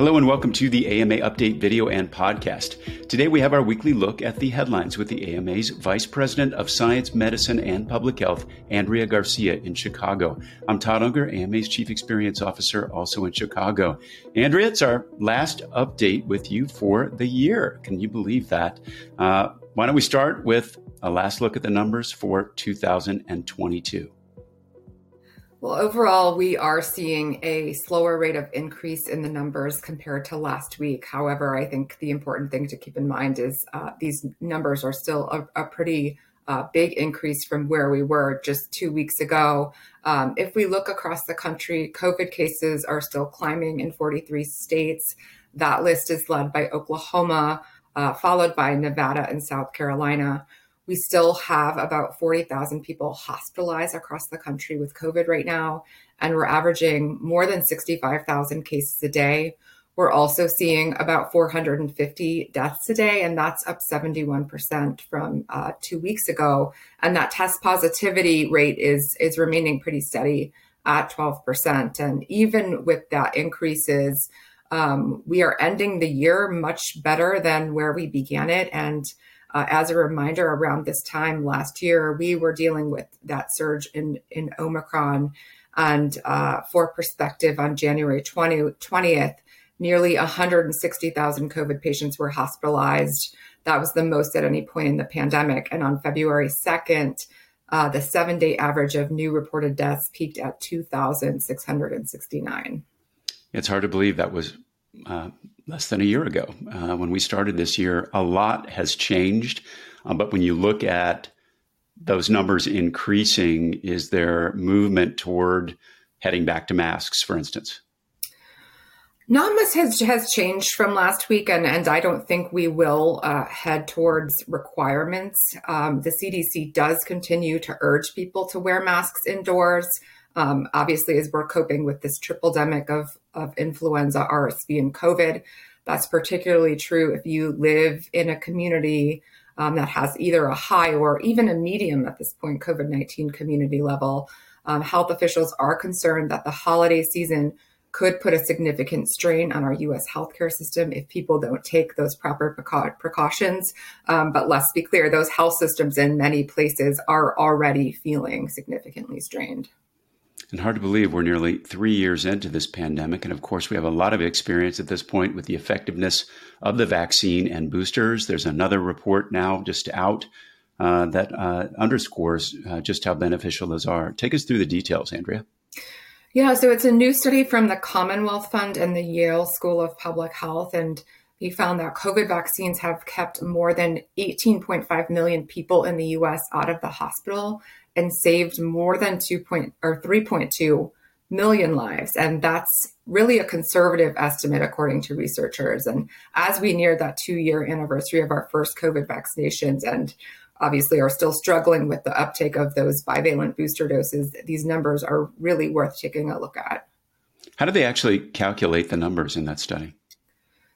Hello and welcome to the AMA Update video and podcast. Today we have our weekly look at the headlines with the AMA's Vice President of Science, Medicine, and Public Health, Andrea Garcia in Chicago. I'm Todd Unger, AMA's Chief Experience Officer, also in Chicago. Andrea, it's our last update with you for the year. Can you believe that? Uh, why don't we start with a last look at the numbers for 2022? Well, overall, we are seeing a slower rate of increase in the numbers compared to last week. However, I think the important thing to keep in mind is uh, these numbers are still a, a pretty uh, big increase from where we were just two weeks ago. Um, if we look across the country, COVID cases are still climbing in 43 states. That list is led by Oklahoma, uh, followed by Nevada and South Carolina. We still have about 40,000 people hospitalized across the country with COVID right now, and we're averaging more than 65,000 cases a day. We're also seeing about 450 deaths a day, and that's up 71% from uh, two weeks ago. And that test positivity rate is is remaining pretty steady at 12%. And even with that increases, um, we are ending the year much better than where we began it. And uh, as a reminder, around this time last year, we were dealing with that surge in, in Omicron. And uh, for perspective, on January 20, 20th, nearly 160,000 COVID patients were hospitalized. That was the most at any point in the pandemic. And on February 2nd, uh, the seven day average of new reported deaths peaked at 2,669. It's hard to believe that was uh, less than a year ago uh, when we started this year. A lot has changed, uh, but when you look at those numbers increasing, is there movement toward heading back to masks, for instance? Not much has, has changed from last week, and, and I don't think we will uh, head towards requirements. Um, the CDC does continue to urge people to wear masks indoors. Um, obviously, as we're coping with this tripledemic of, of influenza, RSV, and COVID, that's particularly true if you live in a community um, that has either a high or even a medium at this point COVID 19 community level. Um, health officials are concerned that the holiday season could put a significant strain on our US healthcare system if people don't take those proper precautions. Um, but let's be clear, those health systems in many places are already feeling significantly strained. And hard to believe we're nearly three years into this pandemic. And of course, we have a lot of experience at this point with the effectiveness of the vaccine and boosters. There's another report now just out uh, that uh, underscores uh, just how beneficial those are. Take us through the details, Andrea. Yeah, so it's a new study from the Commonwealth Fund and the Yale School of Public Health. And we found that COVID vaccines have kept more than 18.5 million people in the US out of the hospital and saved more than 2 point, or 3.2 million lives. And that's really a conservative estimate, according to researchers. And as we near that two year anniversary of our first COVID vaccinations and obviously are still struggling with the uptake of those bivalent booster doses, these numbers are really worth taking a look at. How do they actually calculate the numbers in that study?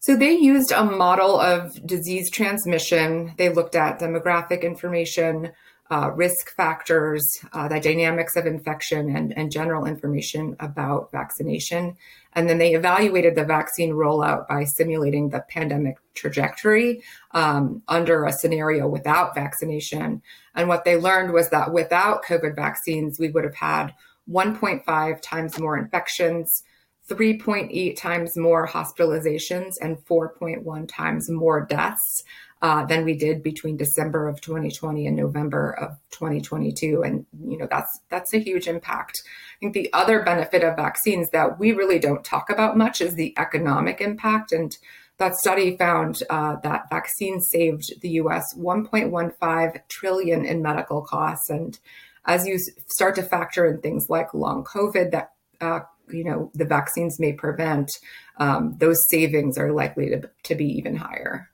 So they used a model of disease transmission. They looked at demographic information, uh, risk factors, uh, the dynamics of infection, and, and general information about vaccination. And then they evaluated the vaccine rollout by simulating the pandemic trajectory um, under a scenario without vaccination. And what they learned was that without COVID vaccines, we would have had 1.5 times more infections, 3.8 times more hospitalizations, and 4.1 times more deaths uh, than we did between December of 2020 and November of 2022. And you know that's that's a huge impact. I think the other benefit of vaccines that we really don't talk about much is the economic impact. And that study found uh, that vaccines saved the U.S. 1.15 trillion in medical costs. And as you start to factor in things like long COVID that uh, you know the vaccines may prevent, um, those savings are likely to, to be even higher.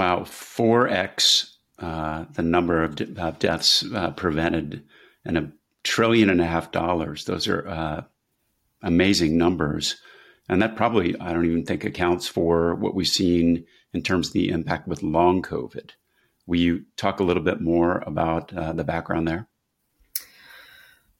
Wow, 4x uh, the number of, of deaths uh, prevented and a trillion and a half dollars. Those are uh, amazing numbers. And that probably, I don't even think accounts for what we've seen in terms of the impact with long COVID. Will you talk a little bit more about uh, the background there?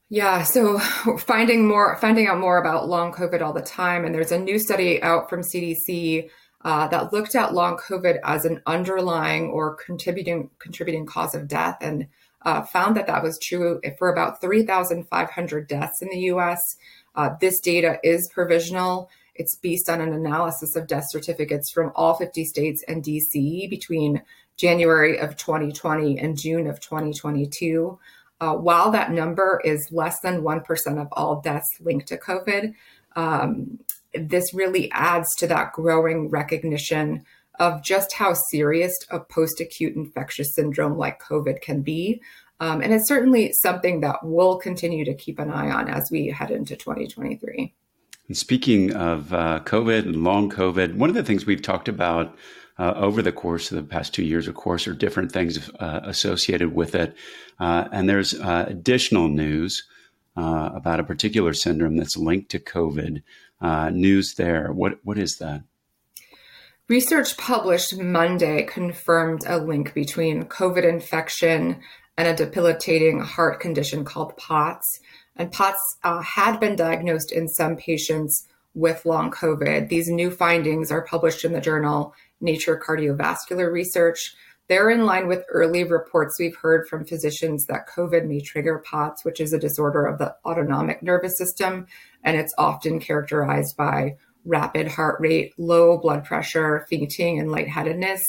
Yeah, so finding more, finding out more about long COVID all the time, and there's a new study out from CDC uh, that looked at long COVID as an underlying or contributing contributing cause of death, and uh, found that that was true for about 3,500 deaths in the U.S. Uh, this data is provisional. It's based on an analysis of death certificates from all 50 states and DC between January of 2020 and June of 2022. Uh, while that number is less than 1% of all deaths linked to COVID, um, this really adds to that growing recognition of just how serious a post acute infectious syndrome like COVID can be. Um, and it's certainly something that we'll continue to keep an eye on as we head into 2023. And speaking of uh, COVID and long COVID, one of the things we've talked about uh, over the course of the past two years, of course, are different things uh, associated with it. Uh, and there's uh, additional news uh, about a particular syndrome that's linked to COVID. news there. What what is that? Research published Monday confirmed a link between COVID infection and a debilitating heart condition called POTS. And POTS uh, had been diagnosed in some patients with long COVID. These new findings are published in the journal Nature Cardiovascular Research. They're in line with early reports we've heard from physicians that COVID may trigger POTS, which is a disorder of the autonomic nervous system. And it's often characterized by rapid heart rate, low blood pressure, fainting, and lightheadedness.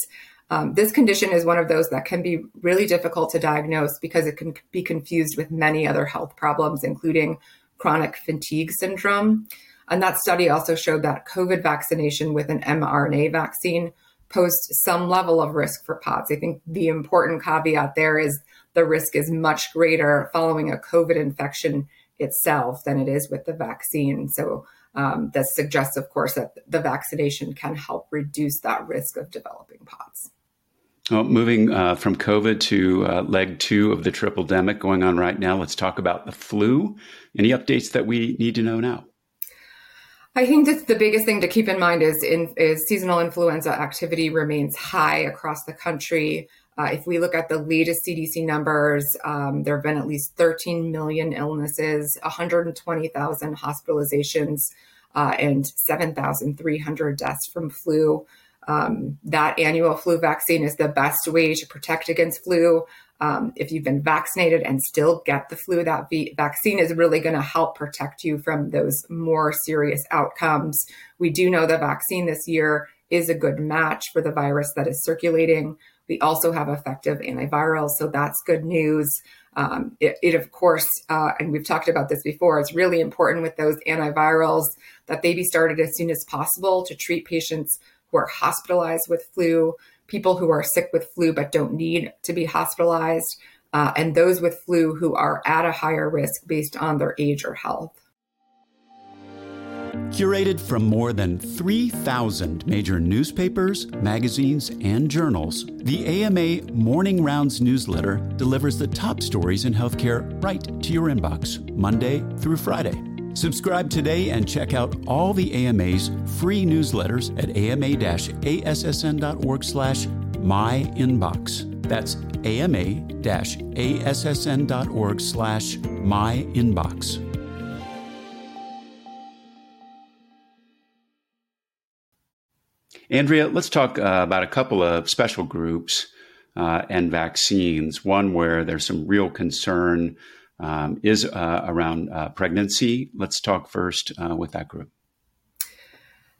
Um, this condition is one of those that can be really difficult to diagnose because it can be confused with many other health problems, including chronic fatigue syndrome. And that study also showed that COVID vaccination with an mRNA vaccine posed some level of risk for POTS. I think the important caveat there is the risk is much greater following a COVID infection itself than it is with the vaccine. So um, that suggests, of course, that the vaccination can help reduce that risk of developing POTS. Well, moving uh, from COVID to uh, leg two of the tripledemic going on right now, let's talk about the flu. Any updates that we need to know now? I think that the biggest thing to keep in mind is, in, is seasonal influenza activity remains high across the country. Uh, if we look at the latest CDC numbers, um, there have been at least 13 million illnesses, 120,000 hospitalizations, uh, and 7,300 deaths from flu. Um, that annual flu vaccine is the best way to protect against flu. Um, if you've been vaccinated and still get the flu, that v- vaccine is really going to help protect you from those more serious outcomes. We do know the vaccine this year is a good match for the virus that is circulating. We also have effective antivirals, so that's good news. Um, it, it, of course, uh, and we've talked about this before, it's really important with those antivirals that they be started as soon as possible to treat patients who are hospitalized with flu people who are sick with flu but don't need to be hospitalized, uh, and those with flu who are at a higher risk based on their age or health. Curated from more than 3,000 major newspapers, magazines, and journals, the AMA Morning Rounds newsletter delivers the top stories in healthcare right to your inbox, Monday through Friday. Subscribe today and check out all the AMA's free newsletters at ama-assn.org slash myinbox. That's ama-assn.org slash myinbox. Andrea, let's talk uh, about a couple of special groups uh, and vaccines. One where there's some real concern um, is uh, around uh, pregnancy. Let's talk first uh, with that group.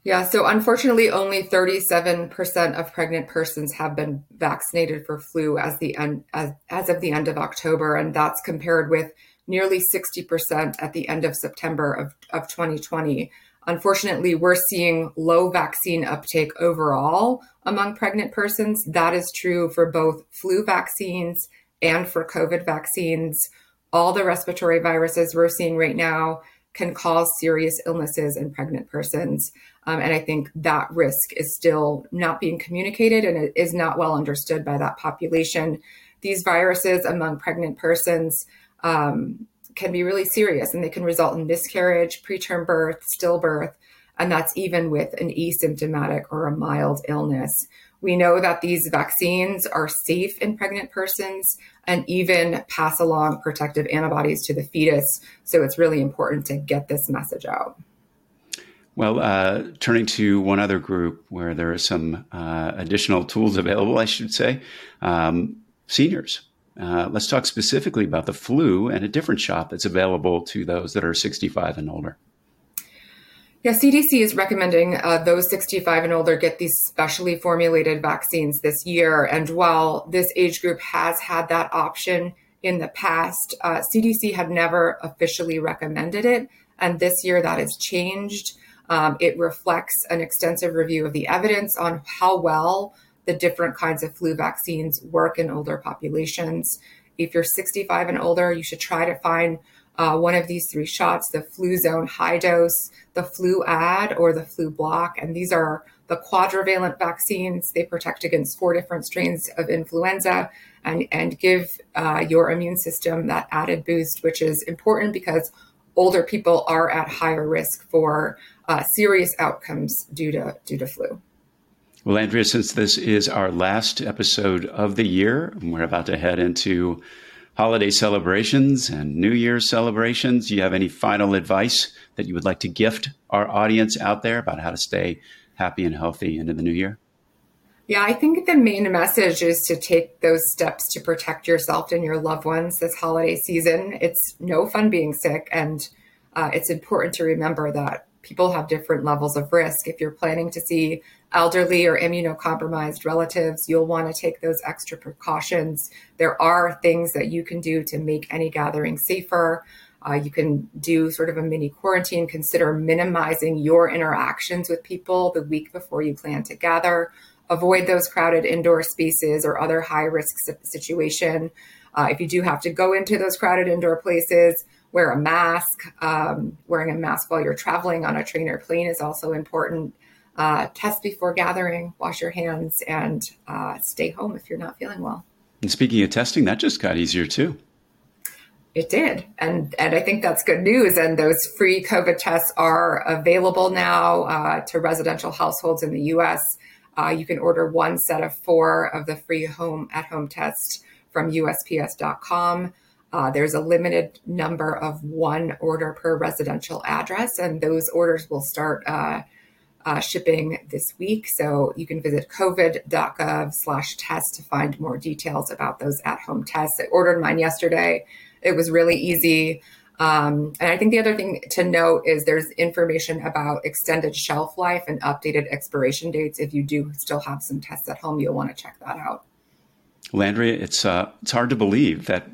Yeah, so unfortunately, only 37% of pregnant persons have been vaccinated for flu as the end as, as of the end of October, and that's compared with nearly 60% at the end of September of, of 2020. Unfortunately, we're seeing low vaccine uptake overall among pregnant persons. That is true for both flu vaccines and for COVID vaccines all the respiratory viruses we're seeing right now can cause serious illnesses in pregnant persons. Um, and I think that risk is still not being communicated and it is not well understood by that population. These viruses among pregnant persons um, can be really serious and they can result in miscarriage, preterm birth, stillbirth. And that's even with an asymptomatic or a mild illness. We know that these vaccines are safe in pregnant persons and even pass along protective antibodies to the fetus. So it's really important to get this message out. Well, uh, turning to one other group where there are some uh, additional tools available, I should say, um, seniors. Uh, let's talk specifically about the flu and a different shot that's available to those that are 65 and older. Yeah, CDC is recommending uh, those 65 and older get these specially formulated vaccines this year. And while this age group has had that option in the past, uh, CDC had never officially recommended it. And this year that has changed. Um, it reflects an extensive review of the evidence on how well the different kinds of flu vaccines work in older populations. If you're 65 and older, you should try to find uh, one of these three shots the Fluzone high dose, the Fluad, or the Flublok. And these are the quadrivalent vaccines. They protect against four different strains of influenza and, and give uh, your immune system that added boost, which is important because older people are at higher risk for uh, serious outcomes due to due to flu. Well, Andrea, since this is our last episode of the year, we're about to head into holiday celebrations and New Year's celebrations, do you have any final advice that you would like to gift our audience out there about how to stay happy and healthy into the new year? Yeah, I think the main message is to take those steps to protect yourself and your loved ones this holiday season. It's no fun being sick, and uh, it's important to remember that people have different levels of risk. If you're planning to see elderly or immunocompromised relatives, you'll want to take those extra precautions. There are things that you can do to make any gathering safer. Uh, you can do sort of a mini quarantine, consider minimizing your interactions with people the week before you plan to gather. Avoid those crowded indoor spaces or other high risk situation. Uh, if you do have to go into those crowded indoor places, wear a mask. Um, wearing a mask while you're traveling on a train or plane is also important uh, test before gathering, wash your hands, and uh, stay home if you're not feeling well. And speaking of testing, that just got easier too. It did, and and I think that's good news. And those free COVID tests are available now uh, to residential households in the U.S. Uh, you can order one set of four of the free home at home tests from USPS.com. Uh, there's a limited number of one order per residential address, and those orders will start uh, uh, shipping this week. So you can visit covid.gov slash test to find more details about those at home tests. I ordered mine yesterday. It was really easy. Um, and I think the other thing to note is there's information about extended shelf life and updated expiration dates. If you do still have some tests at home, you'll want to check that out. Landry, it's uh, it's hard to believe that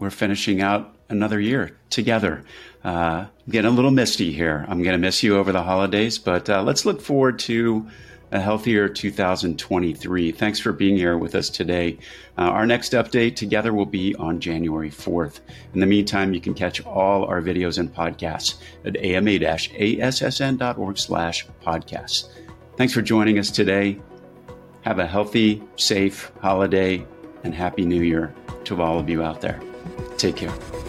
we're finishing out another year together. Uh, getting a little misty here. I'm going to miss you over the holidays, but uh, let's look forward to a healthier 2023. Thanks for being here with us today. Uh, our next update together will be on January 4th. In the meantime, you can catch all our videos and podcasts at ama-assn.org slash podcasts. Thanks for joining us today. Have a healthy, safe holiday and happy new year to all of you out there. Take care.